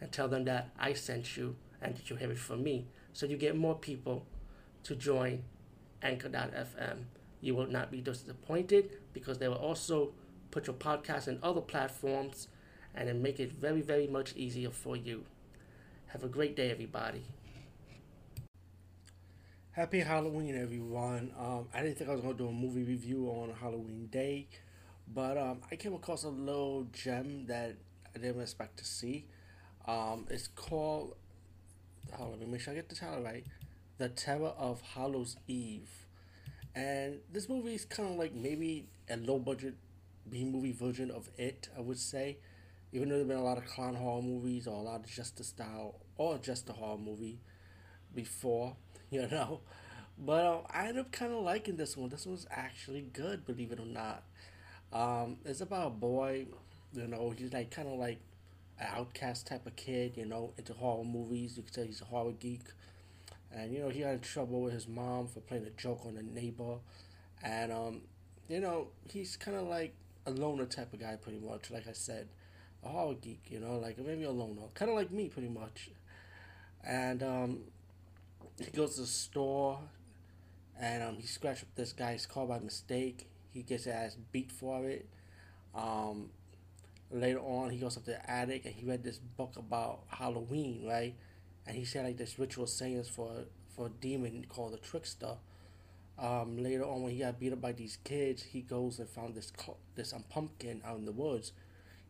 and tell them that I sent you and that you have it from me. So you get more people to join Anchor.fm. You will not be disappointed because they will also put your podcast in other platforms and then make it very, very much easier for you. Have a great day, everybody. Happy Halloween, everyone. Um, I didn't think I was going to do a movie review on Halloween Day, but um, I came across a little gem that I didn't expect to see. Um, it's called, hold on, let me make sure I get the title right The Terror of Hallows Eve. And this movie is kind of like maybe a low budget B movie version of it, I would say. Even though there have been a lot of clown horror movies or a lot of just the style or just a horror movie before you know. But um, I ended up kind of liking this one. This one's actually good, believe it or not. Um, it's about a boy, you know, he's like kind of like outcast type of kid, you know, into horror movies. You could say he's a horror geek. And, you know, he got in trouble with his mom for playing a joke on a neighbor. And, um, you know, he's kind of like a loner type of guy, pretty much. Like I said, a horror geek, you know, like maybe a loner. Kind of like me, pretty much. And, um, he goes to the store and um, he scratched up this guy's car by mistake. He gets his ass beat for it. Um, later on, he goes up to the attic and he read this book about Halloween, right? And he said like this ritual sayings for for a demon called the trickster. Um, later on, when he got beat up by these kids, he goes and found this this um, pumpkin out in the woods.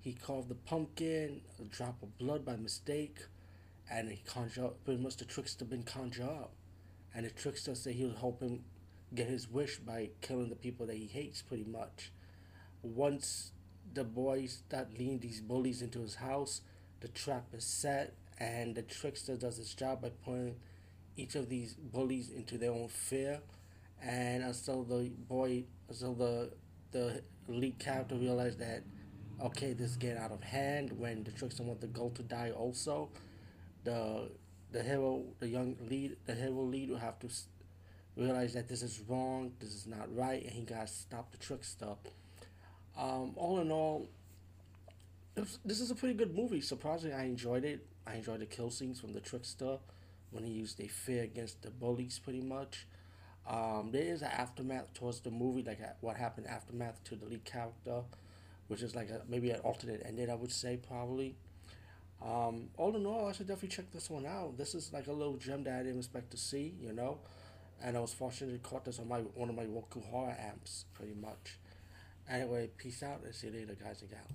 He carved the pumpkin, a drop of blood by mistake and he conjured up, pretty much the trickster been conjured up. And the trickster said he help him get his wish by killing the people that he hates, pretty much. Once the boys start leading these bullies into his house, the trap is set, and the trickster does his job by putting each of these bullies into their own fear. And until the boy, until the the lead character realized that, okay, this is getting out of hand. When the trickster wants the girl to die, also, the the hero, the young lead, the hero lead will have to realize that this is wrong, this is not right, and he got to stop the trickster. Um, all in all, was, this is a pretty good movie. Surprisingly, I enjoyed it. I enjoyed the kill scenes from the trickster when he used a fear against the bullies, pretty much. Um, there is an aftermath towards the movie, like what happened aftermath to the lead character, which is like a, maybe an alternate ending, I would say, probably. Um, all in all, I should definitely check this one out. This is like a little gem that I didn't expect to see, you know. And I was fortunate to caught this on my one of my Roku horror amps, pretty much. Anyway, peace out and see you later, guys and gals.